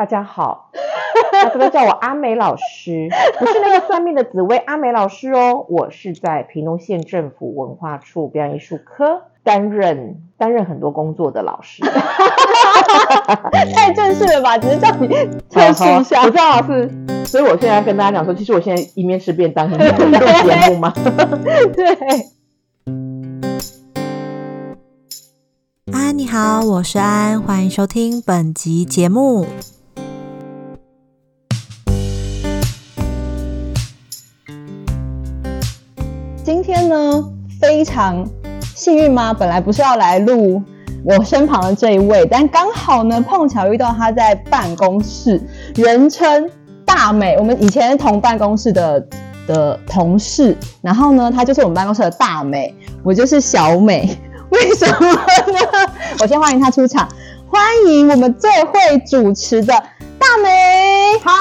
大家好，大家都叫我阿美老师，不是那个算命的紫薇阿美老师哦，我是在屏东县政府文化处表演艺术科担任担任很多工作的老师。太正式了吧？只是叫你 测试一下。我知道是，所以我现在跟大家讲说，其实我现在一面吃便当，一面录节目吗？对。安，你好，我是安，欢迎收听本集节目。非常幸运吗？本来不是要来录我身旁的这一位，但刚好呢，碰巧遇到他在办公室，人称大美，我们以前同办公室的的同事，然后呢，他就是我们办公室的大美，我就是小美。为什么呢？我先欢迎他出场，欢迎我们最会主持的大美。嗨，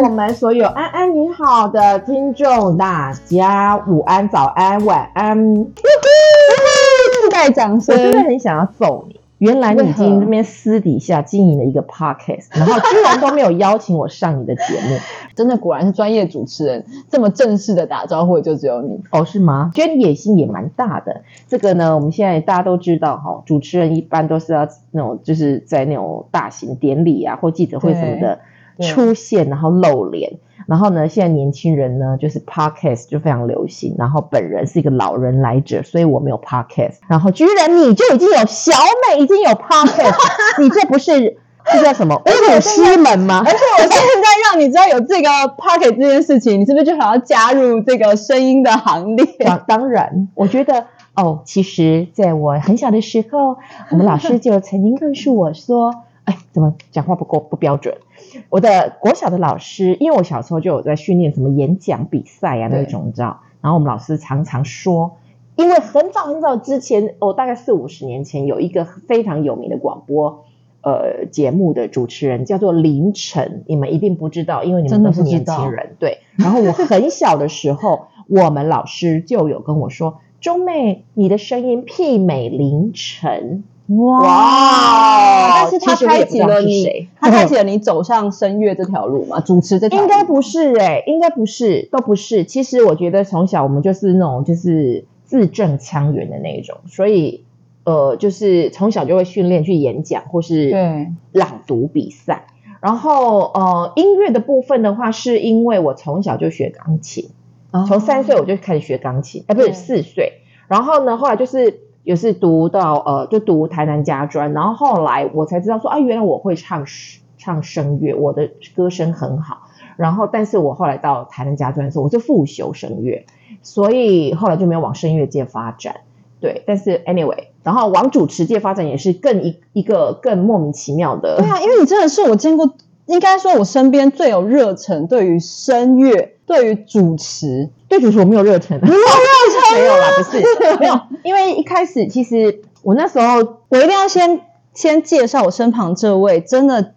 我们所有安安你好的听众，大家午安、早安、晚安，自带掌声。我真的很想要揍你。原来你已经那边私底下经营了一个 podcast，然后居然都没有邀请我上你的节目，真的果然是专业主持人，这么正式的打招呼就只有你哦，是吗？觉得野心也蛮大的。这个呢，我们现在大家都知道哈，主持人一般都是要那种就是在那种大型典礼啊或记者会什么的出现，然后露脸。然后呢，现在年轻人呢，就是 podcast 就非常流行。然后本人是一个老人来者，所以我没有 podcast。然后居然你就已经有小美已经有 podcast，你这不是这叫什么侮辱师门吗？而且我现在让你知道有这个 podcast 这件事情，你是不是就想要加入这个声音的行列？当当然，我觉得哦，其实在我很小的时候，我们老师就曾经告诉我说：“哎，怎么讲话不够不标准？”我的国小的老师，因为我小时候就有在训练什么演讲比赛啊那种，你知道。然后我们老师常常说，因为很早很早之前，哦，大概四五十年前，有一个非常有名的广播呃节目的主持人叫做林晨，你们一定不知道，因为你们都是年轻人。对。然后我很小的时候，我们老师就有跟我说：“钟妹，你的声音媲美林晨。”哇！但是他开启了你，他开启了你走上声乐这条路嘛？主持这条路应该不是哎，应该不是，都不是。其实我觉得从小我们就是那种就是字正腔圆的那一种，所以呃，就是从小就会训练去演讲或是对朗读比赛。然后呃，音乐的部分的话，是因为我从小就学钢琴，从三岁我就开始学钢琴，哎，不是四岁。然后呢，后来就是。也是读到呃，就读台南家专，然后后来我才知道说啊，原来我会唱唱声乐，我的歌声很好。然后，但是我后来到台南家专的时候，我就复修声乐，所以后来就没有往声乐界发展。对，但是 anyway，然后往主持界发展也是更一一个更莫名其妙的。对啊，因为你真的是我见过，应该说我身边最有热忱对于声乐。对于主持，对主持我没有热忱，没有热忱，没有啦，不是没有，因为一开始其实我那时候我一定要先先介绍我身旁这位，真的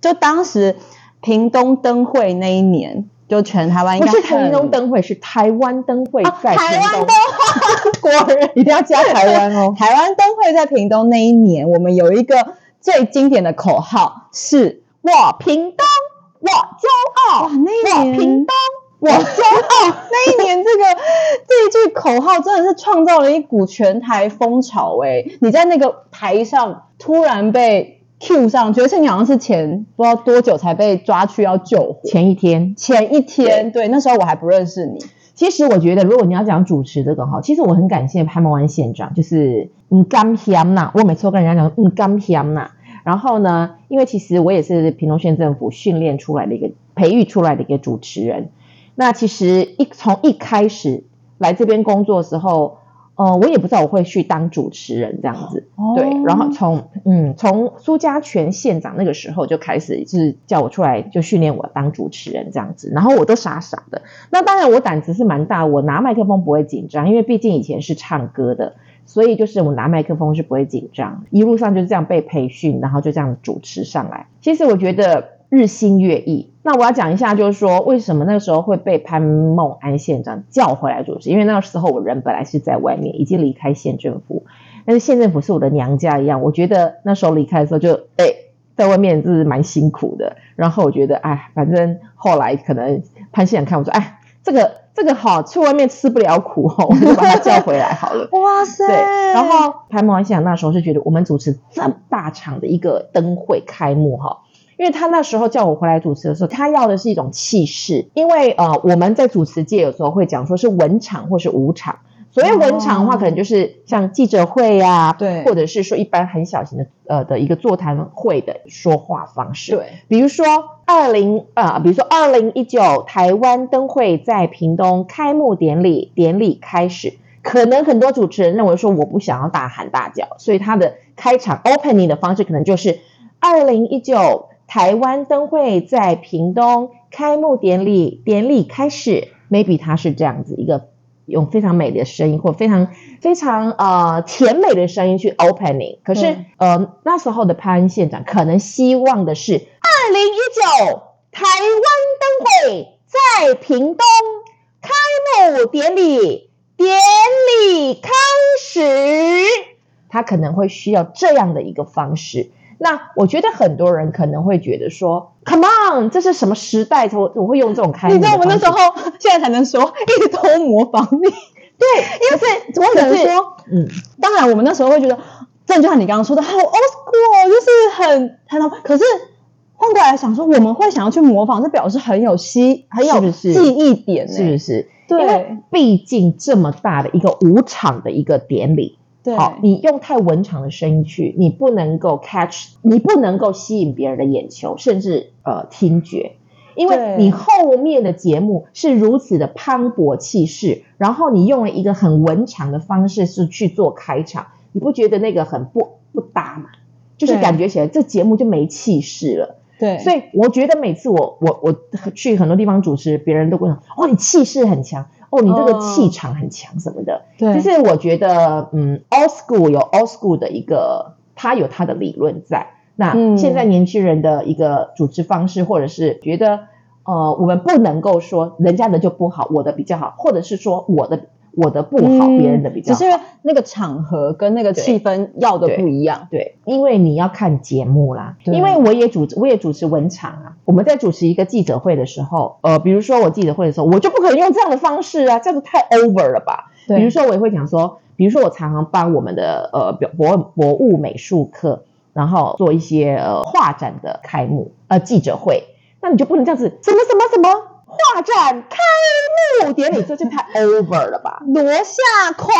就当时屏东灯会那一年，就全台湾应该不是屏东灯会，是台湾灯会在台湾灯会，果然 一定要加台湾哦。台湾灯会在屏东那一年，我们有一个最经典的口号是“我屏东，我骄傲”，我屏东。我骄傲！那一年，这个这一句口号真的是创造了一股全台风潮哎！你在那个台上突然被 Q 上，觉得你好像是前不知道多久才被抓去要救火，前一天，前一天，对，那时候我还不认识你。其实我觉得，如果你要讲主持这个哈，其实我很感谢潘孟安县长，就是嗯甘香呐，我每次都跟人家讲嗯甘香呐。然后呢，因为其实我也是屏东县政府训练出来的一个、培育出来的一个主持人。那其实一从一开始来这边工作的时候，呃，我也不知道我会去当主持人这样子，对。然后从嗯从苏家全县长那个时候就开始，就是叫我出来就训练我当主持人这样子。然后我都傻傻的。那当然我胆子是蛮大，我拿麦克风不会紧张，因为毕竟以前是唱歌的，所以就是我拿麦克风是不会紧张。一路上就是这样被培训，然后就这样主持上来。其实我觉得。日新月异，那我要讲一下，就是说为什么那个时候会被潘孟安县长叫回来主持？因为那个时候我人本来是在外面，已经离开县政府，但是县政府是我的娘家一样。我觉得那时候离开的时候就，哎，在外面就是蛮辛苦的。然后我觉得，哎，反正后来可能潘县长看我说，哎，这个这个好，去外面吃不了苦哦，我就把他叫回来好了。哇塞！对，然后潘某县长那时候是觉得我们主持这么大场的一个灯会开幕哈。因为他那时候叫我回来主持的时候，他要的是一种气势。因为呃，我们在主持界有时候会讲说是文场或是武场。所谓文场的话，可能就是像记者会呀，对，或者是说一般很小型的呃的一个座谈会的说话方式。对，比如说二零啊，比如说二零一九台湾灯会在屏东开幕典礼典礼开始，可能很多主持人认为说我不想要大喊大叫，所以他的开场 opening 的方式可能就是二零一九。台湾灯会在屏东开幕典礼，典礼开始，maybe 他是这样子一个用非常美的声音或非常非常呃甜美的声音去 opening。可是呃那时候的潘恩县长可能希望的是二零一九台湾灯会在屏东开幕典礼，典礼开始，他可能会需要这样的一个方式。那我觉得很多人可能会觉得说，Come on，这是什么时代？我我会用这种开你知道我们那时候现在才能说一直偷模仿你，对，因为我只能说，嗯，当然我们那时候会觉得，这就像你刚刚说的，好 old school，就是很很，可是换过来想说，我们会想要去模仿，这表示很有吸，很有记忆点，是不是？对，毕竟这么大的一个舞场的一个典礼。好，你用太文场的声音去，你不能够 catch，你不能够吸引别人的眼球，甚至呃听觉，因为你后面的节目是如此的磅礴气势，然后你用了一个很文场的方式是去做开场，你不觉得那个很不不搭吗？就是感觉起来这节目就没气势了。对，所以我觉得每次我我我去很多地方主持，别人都会说，哦，你气势很强。哦，你这个气场很强什么的，对，就是我觉得，嗯，old school 有 old school 的一个，它有它的理论在。那现在年轻人的一个组织方式，或者是觉得，呃，我们不能够说人家的就不好，我的比较好，或者是说我的。我的不好，别人的比较好，只是那个场合跟那个气氛要的不一样。对，因为你要看节目啦。因为我也主我也主持文场啊。我们在主持一个记者会的时候，呃，比如说我记者会的时候，我就不可能用这样的方式啊，这样子太 over 了吧？比如说我也会讲说，比如说我常常帮我们的呃博博物美术课，然后做一些呃画展的开幕呃记者会，那你就不能这样子什么什么什么。画展开幕典礼，这就太 over 了吧？罗夏框，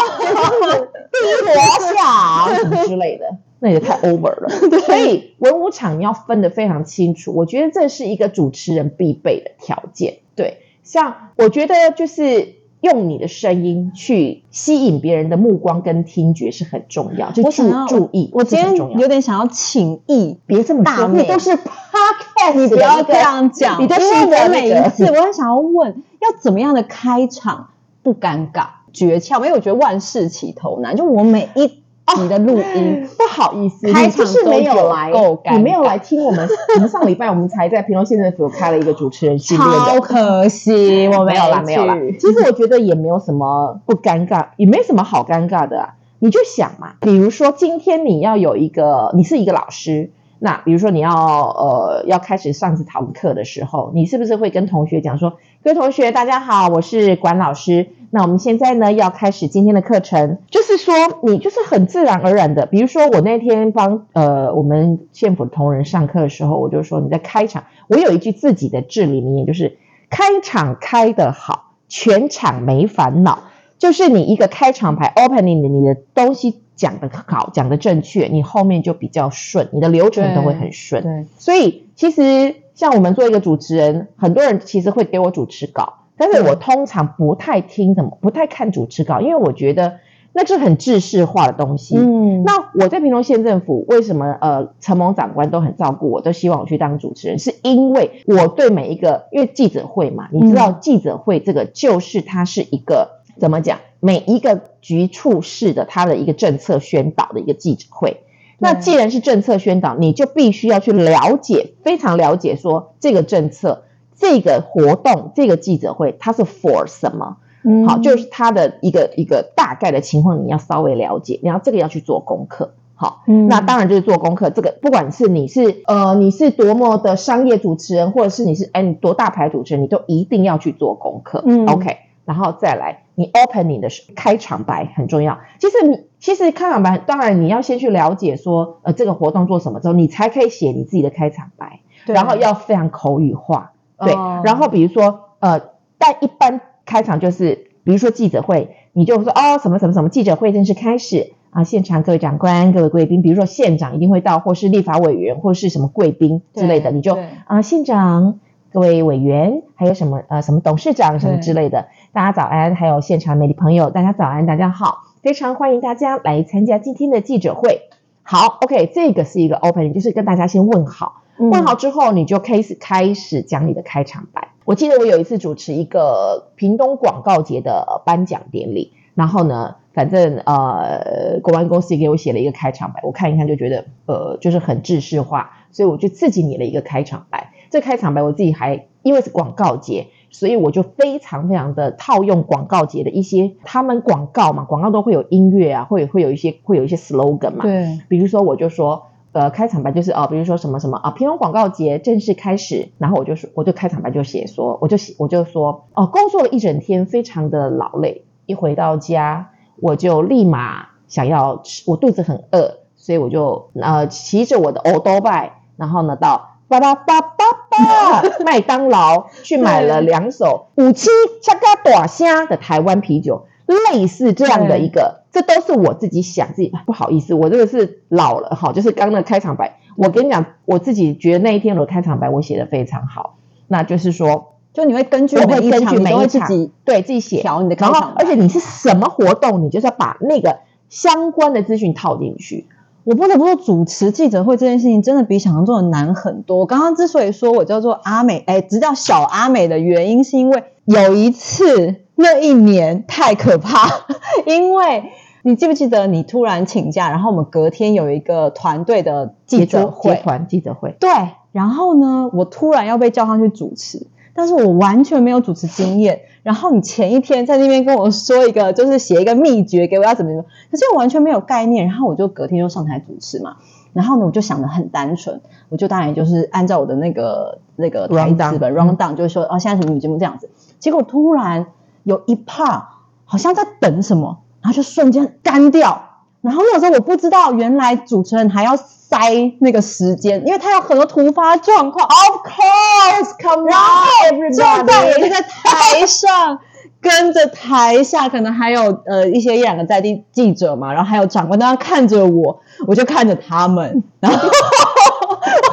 第一罗夏什么之类的，那也太 over 了。所以文武场你要分得非常清楚，我觉得这是一个主持人必备的条件。对，像我觉得就是。用你的声音去吸引别人的目光跟听觉是很重要，就注注意。我今天有点想要请意，别这么大，都是 podcast，你不要这样讲。你都是我每一次，我很想要问，要怎么样的开场不尴尬？诀窍？因为我觉得万事起头难，就我每一。你的录音 不好意思，开场是没有来，你没有来听我们。我们上礼拜我们才在平东县政府开了一个主持人训练超可惜，我没有啦，没有啦。其实我觉得也没有什么不尴尬，也没什么好尴尬的。你就想嘛，比如说今天你要有一个，你是一个老师，那比如说你要呃要开始上这堂课的时候，你是不是会跟同学讲说，各位同学大家好，我是管老师。那我们现在呢要开始今天的课程，就是说你就是很自然而然的，比如说我那天帮呃我们县府的同仁上课的时候，我就说你在开场，我有一句自己的至理名言，就是开场开得好，全场没烦恼。就是你一个开场白 opening 的，你的东西讲的好，讲的正确，你后面就比较顺，你的流程都会很顺。对，所以其实像我们做一个主持人，很多人其实会给我主持稿。但是我通常不太听怎么不太看主持稿，因为我觉得那是很制式化的东西。嗯，那我在平东县政府为什么呃陈蒙长官都很照顾我，都希望我去当主持人，是因为我对每一个因为记者会嘛，你知道记者会这个就是它是一个怎么讲，每一个局处式的它的一个政策宣导的一个记者会。那既然是政策宣导，你就必须要去了解，非常了解说这个政策。这个活动，这个记者会，它是 for 什么？好，就是它的一个一个大概的情况，你要稍微了解，你要这个要去做功课。好，嗯那当然就是做功课。这个不管是你是呃你是多么的商业主持人，或者是你是哎你多大牌主持人，你都一定要去做功课。嗯 OK，然后再来你 opening 的时开场白很重要。其实你其实开场白，当然你要先去了解说呃这个活动做什么之后，你才可以写你自己的开场白。对然后要非常口语化，对。哦然后比如说，呃，但一般开场就是，比如说记者会，你就说哦什么什么什么，记者会正式开始啊，现场各位长官、各位贵宾，比如说县长一定会到，或是立法委员，或是什么贵宾之类的，你就对啊县长。各位委员，还有什么呃什么董事长什么之类的，大家早安，还有现场媒体朋友，大家早安，大家好，非常欢迎大家来参加今天的记者会。好，OK，这个是一个 opening，就是跟大家先问好，嗯问好之后，你就开始开始讲你的开场白。我记得我有一次主持一个屏东广告节的颁奖典礼，然后呢，反正呃，国安公司也给我写了一个开场白，我看一看就觉得呃，就是很制式化，所以我就自己拟了一个开场白。这开场白我自己还因为是广告节，所以我就非常非常的套用广告节的一些他们广告嘛，广告都会有音乐啊，会会有一些会有一些 slogan 嘛，对，比如说我就说，呃，开场白就是哦，比如说什么什么啊，平庸广告节正式开始，然后我就说，我就开场白就写说，我就写我就说，哦，工作了一整天，非常的劳累，一回到家我就立马想要吃，我肚子很饿，所以我就呃骑着我的 o b i 然后呢到。巴拉巴巴巴，麦当劳去买了两手 五七恰嘎短虾的台湾啤酒，类似这样的一个，这都是我自己想自己不好意思，我这个是老了哈，就是刚刚的开场白。我跟你讲，我自己觉得那一天我的开场白我写的非常好，那就是说就你会根据我会每一场，根据每一场会自己对自己写，调你的开然后而且你是什么活动，你就是要把那个相关的资讯套进去。我不得不说，主持记者会这件事情真的比想象中的难很多。我刚刚之所以说我叫做阿美，哎，只叫小阿美的原因，是因为有一次那一年太可怕，因为你记不记得你突然请假，然后我们隔天有一个团队的记者结会，团记者会，对，然后呢，我突然要被叫上去主持，但是我完全没有主持经验。然后你前一天在那边跟我说一个，就是写一个秘诀给我要怎么怎么，可是我完全没有概念。然后我就隔天就上台主持嘛。然后呢，我就想的很单纯，我就当然就是按照我的那个那个台词本 round down，就是说哦，现在什么节目这样子。结果突然有一 part 好像在等什么，然后就瞬间干掉。然后那个时候我不知道，原来主持人还要塞那个时间，因为他有很多突发状况。Of course, come 然 on，后就在我就在台上跟着台下，可能还有呃一些一两个在地记者嘛，然后还有长官，大家看着我，我就看着他们，然后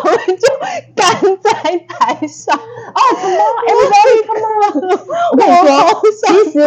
我们就 干在台上。哦、oh,，Come on, everybody, come on！我跟你说好想 其实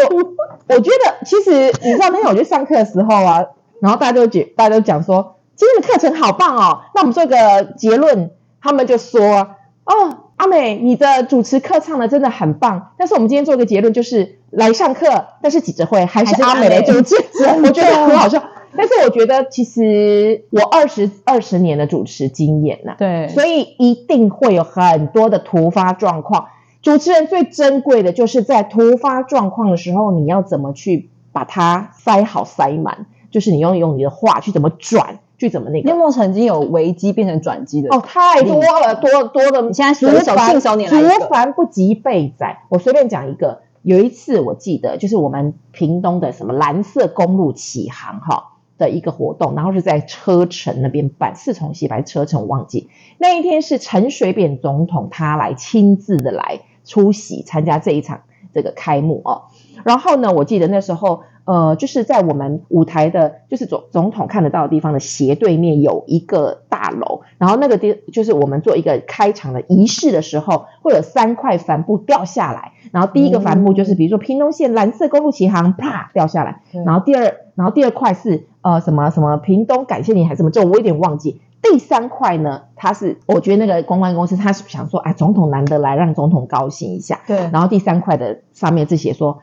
我觉得，其实你知道那天我去上课的时候啊，然后大家都觉，大家都讲说今天的课程好棒哦。那我们做个结论，他们就说哦，阿美，你的主持课唱的真的很棒。但是我们今天做一个结论，就是来上课，但是记者会还是阿美来主持，我觉得很好笑。但是我觉得，其实我二十二十年的主持经验呢、对，所以一定会有很多的突发状况。主持人最珍贵的就是在突发状况的时候，你要怎么去把它塞好塞满，就是你用用你的话去怎么转，去怎么那个。你有没有曾经有危机变成转机的？哦，太多了，多多的。你现在手繁信手拈来竹繁不及备载。我随便讲一个，有一次我记得就是我们屏东的什么蓝色公路启航哈的一个活动，然后是在车城那边办，四重溪还是车城我忘记。那一天是陈水扁总统他来亲自的来出席参加这一场这个开幕哦。然后呢，我记得那时候，呃，就是在我们舞台的，就是总总统看得到的地方的斜对面有一个大楼，然后那个地就是我们做一个开场的仪式的时候，会有三块帆布掉下来，然后第一个帆布就是比如说屏东县蓝色公路旗行，啪掉下来，然后第二，然后第二块是呃什么什么屏东感谢你还是什么，这我有点忘记。第三块呢，它是我觉得那个公关公司他是想说，啊，总统难得来，让总统高兴一下。对然后第三块的上面字写说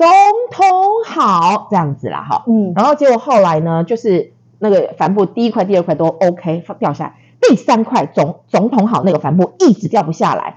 总统好这样子啦，哈。嗯，然后结果后来呢，就是那个帆布第一块、第二块都 OK 掉下来，第三块总总统好那个帆布一直掉不下来，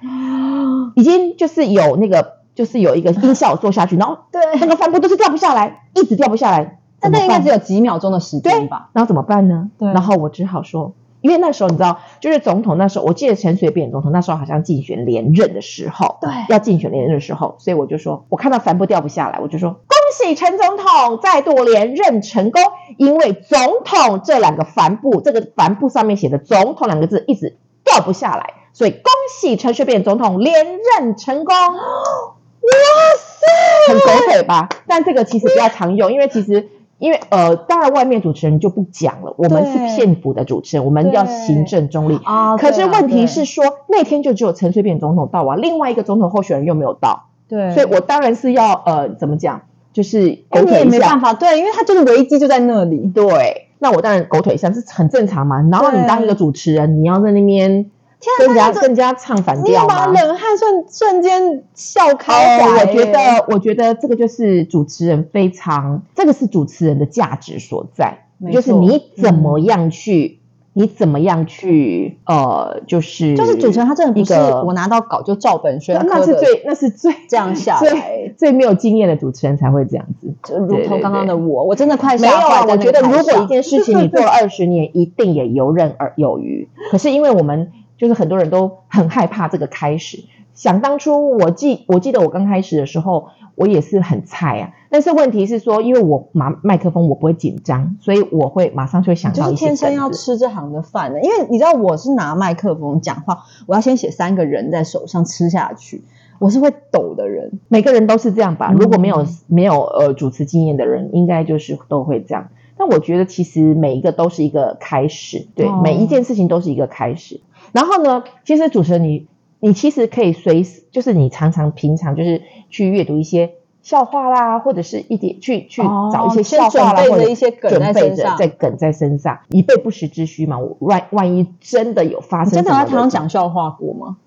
已经就是有那个就是有一个音效做下去，然后 对那个帆布都是掉不下来，一直掉不下来。但怎么办那应该只有几秒钟的时间吧？然后怎么办呢？对然后我只好说，因为那时候你知道，就是总统那时候，我记得陈水扁总统那时候好像竞选连任的时候，对要竞选连任的时候，所以我就说，我看到帆布掉不下来，我就说恭喜陈总统再度连任成功，因为总统这两个帆布，这个帆布上面写的总统两个字一直掉不下来，所以恭喜陈水扁总统连任成功。哇塞，很狗腿吧？但这个其实比较常用，因为其实因为呃，当然外面主持人就不讲了，我们是对县府的主持人，我们要行政中立。啊可是问题是说，那天就只有陈水扁总统到啊，另外一个总统候选人又没有到，对，所以我当然是要呃怎么讲，就是狗腿一下。没办法，对，因为他就是危机就在那里。对，那我当然狗腿一下是很正常嘛。然后你当一个主持人，你要在那边天啊跟人家这跟人家唱反你把调吗？冷汗瞬瞬间笑开哦，我觉得，我觉得这个就是主持人非常，这个是主持人的价值所在，就是你怎么样去，你怎么样去，呃，就是就是主持人他真的不是我拿到稿就照本宣科那是最那是最 这样下来最最没有经验的主持人才会这样子。就如同刚刚的我，我真的快没有我觉得如果一件事 情你做了二十年，一定也游刃而有余。可是因为我们就是很多人都很害怕这个开始。想当初我记我记得我刚开始的时候，我也是很菜啊。但是问题是说，因为我拿麦克风，我不会紧张，所以我会马上就会想就是到一些天生要吃这行的饭的，因为你知道我是拿麦克风讲话，我要先写三个人在手上吃下去，我是会抖的人。每个人都是这样吧？嗯如果没有没有呃主持经验的人，应该就是都会这样。但我觉得其实每一个都是一个开始，对，哦每一件事情都是一个开始。然后呢，其实主持人你你其实可以随时，就是你常常平常就是去阅读一些笑话啦，或者是一点去去哦找一些先笑话啦，或者一些梗在身上在梗在身上，以备不时之需嘛。我万万一真的有发生真的有在台上讲笑话过吗？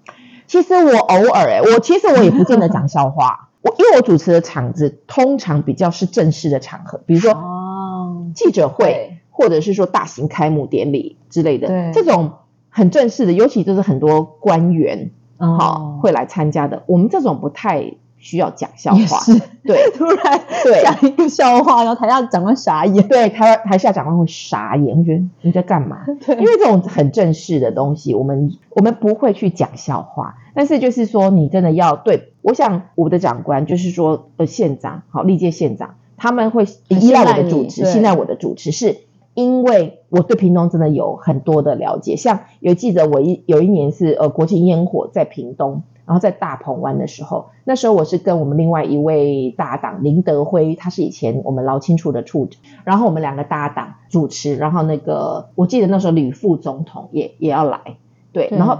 其实我偶尔哎、我其实我也不见得讲笑话，我因为我主持的场子通常比较是正式的场合，比如说哦，记者会对，或者是说大型开幕典礼之类的对，这种很正式的，尤其就是很多官员哦。哈、会来参加的，我们这种不太需要讲笑话，是对 突然对。讲一个笑话，然后台下长官傻眼。对，台台下长官会傻眼，会觉得你在干嘛？对。因为这种很正式的东西，我们我们不会去讲笑话，但是就是说，你真的要对，我想我的长官就是说，呃，县长好，历届县长他们会很依赖我的主持，对信赖我的主持，是因为我对屏东真的有很多的了解。像有记得我一有一年是呃国庆烟火在屏东。然后在大鹏湾的时候，那时候我是跟我们另外一位搭档林德辉，他是以前我们劳青处的处长，然后我们两个搭档主持，然后那个我记得那时候吕副总统也也要来，对，对然后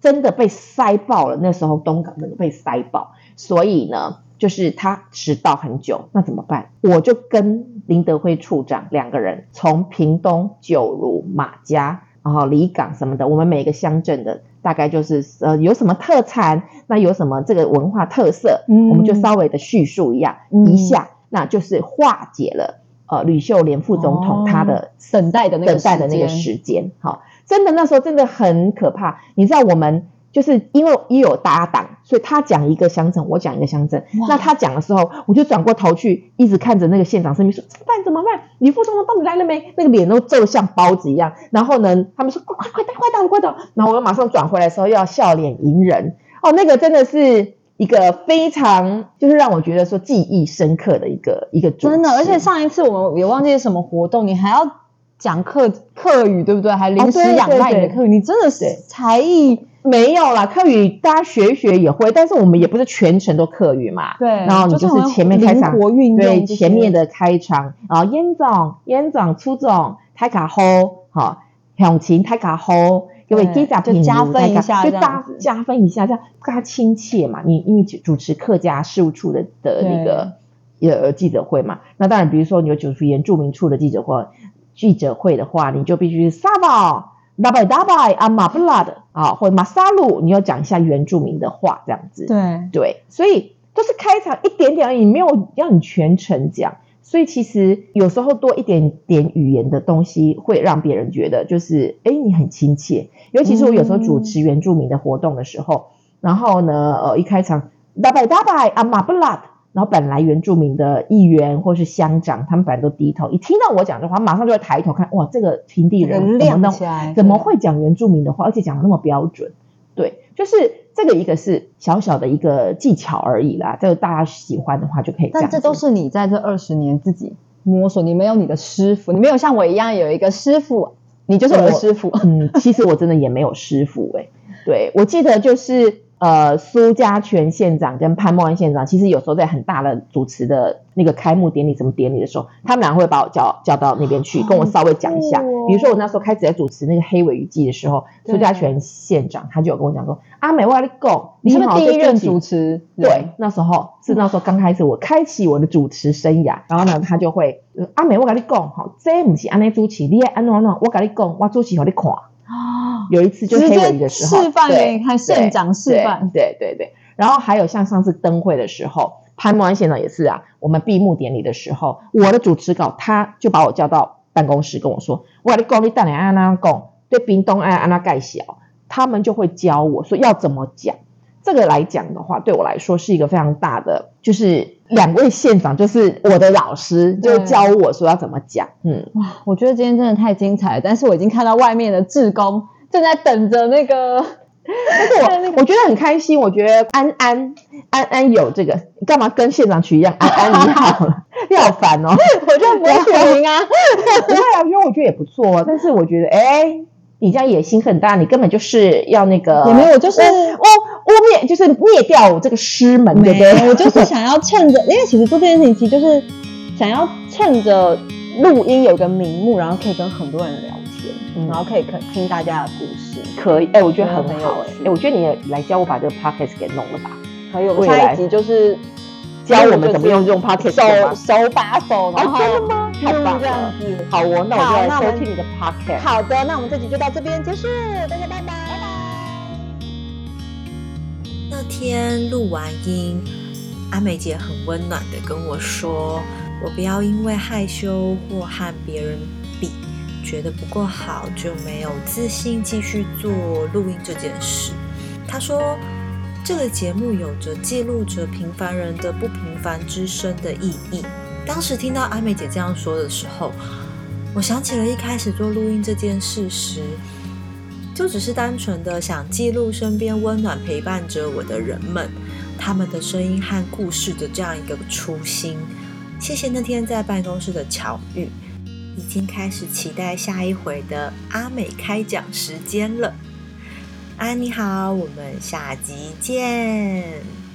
真的被塞爆了，那时候东港真的被塞爆，所以呢，就是他迟到很久，那怎么办？我就跟林德辉处长两个人从屏东、九如、马家，然后离港什么的，我们每个乡镇的大概就是呃有什么特产，那有什么这个文化特色，嗯我们就稍微的叙述一样、嗯一下，那就是化解了呃吕秀莲副总统哦他的等待的那个等待的那个时间时间，好，真的那时候真的很可怕。你知道我们就是因为也有搭档，所以他讲一个乡镇，我讲一个乡镇。那他讲的时候，我就转过头去，一直看着那个县长身边说怎么办？怎么办？李副总统到底来了没？那个脸都皱得像包子一样。然后呢，他们说快快快到快到了快到。然后我又马上转回来的时候，又要笑脸迎人。哦，那个真的是。一个非常就是让我觉得说记忆深刻的一个一个真的，而且上一次我们也忘记是什么活动，你还要讲客客语，对不对？还临时仰赖你的对对客语，你真的是才艺没有啦，课语大家学一学也会，但是我们也不是全程都课语嘛。对然后你就是前面开场，活运用对前面的开场，然后烟总、烟总、初总、台卡吼，好，响琴台卡吼，各位对记者就加分一下就大加分一下，这样更加亲切嘛。你因为主持客家事务处的的那个呃记者会嘛，那当然，比如说你有主持原住民处的记者会，记者会的话，你就必须是沙宝。大拜大拜啊，马布拉的啊，或者马萨鲁，你要讲一下原住民的话，这样子。对对，所以都是开场一点点而已，没有让你全程讲。所以其实有时候多一点点语言的东西，会让别人觉得就是，哎，你很亲切。尤其是我有时候主持原住民的活动的时候，然后呢，呃，一开场大拜大拜啊马布拉然后本来原住民的议员或是乡长，他们本来都低头，一听到我讲这话，马上就会抬头看，哇，这个平地人怎么亮弄，怎么会讲原住民的话，而且讲的那么标准？对，就是这个一个是小小的一个技巧而已啦。这个大家喜欢的话就可以。但这都是你在这二十年自己摸索，你没有你的师傅，你没有像我一样有一个师傅，你就是我的师傅。嗯，其实我真的也没有师傅哎、对我记得就是呃苏家全县长跟潘孟安县长，其实有时候在很大的主持的那个开幕典礼什么典礼的时候，他们俩会把我叫叫到那边去，跟我稍微讲一下。哦比如说我那时候开始在主持那个黑尾鱼季的时候，苏家全县长他就有跟我讲说：“阿美，我跟你讲，你是不好是第一任主持？对，那时候是那时候刚开始我开启我的主持生涯，然后呢，他就会呃阿美，我跟你讲，吼，这不是安内主持，你爱安怎安怎，我跟你讲，我主持给你看。啊，有一次就直接黑尾鱼的时候，示范对给你看县长示范对对对对。然后还有像上次灯会的时候，潘孟安县长也是啊，我们闭幕典礼的时候，我的主持稿他就把我叫到办公室跟我说，我跟你讲，你等下安那讲，对冰冻爱安那盖小，他们就会教我说要怎么讲。这个来讲的话，对我来说是一个非常大的，就是两位县长，就是我的老师，就教我说要怎么讲。嗯，哇，我觉得今天真的太精彩了，但是我已经看到外面的志工正在等着那个，但是我 我觉得很开心，我觉得安安安安有这个，你干嘛跟县长取一样？安安你好了，你好烦哦。我就不会取名啊。不会啊，我觉得我觉得也不错，但是我觉得哎。你这样野心很大，你根本就是要那个，也没有我就是污污蔑，就是灭掉我这个师门，对不对？我就是想要趁着，因为其实做这件事情，其实就是想要趁着录音有个名目，然后可以跟很多人聊然后可以可听大家的故事。可以，哎，我觉得很好，哎我觉得你也来教我把这个 podcast 给弄了吧，可以，我们下一集就是教我们怎么用这种 podcast 手手把手，然哦，后真的吗？太棒用这样！子。好哦，那我就来那我听你的 podcast。好的，那我们这集就到这边结束，大家拜拜，拜拜。那天录完音，阿美姐很温暖的跟我说：“我不要因为害羞或和别人比，觉得不够好就没有自信继续做录音这件事。”他说：“这个节目有着记录着平凡人的不平凡之声的意义。”当时听到阿美姐这样说的时候，我想起了一开始做录音这件事时，就只是单纯的想记录身边温暖陪伴着我的人们，他们的声音和故事的这样一个初心。谢谢那天在办公室的巧遇，已经开始期待下一回的阿美开讲时间了。安你好，我们下集见。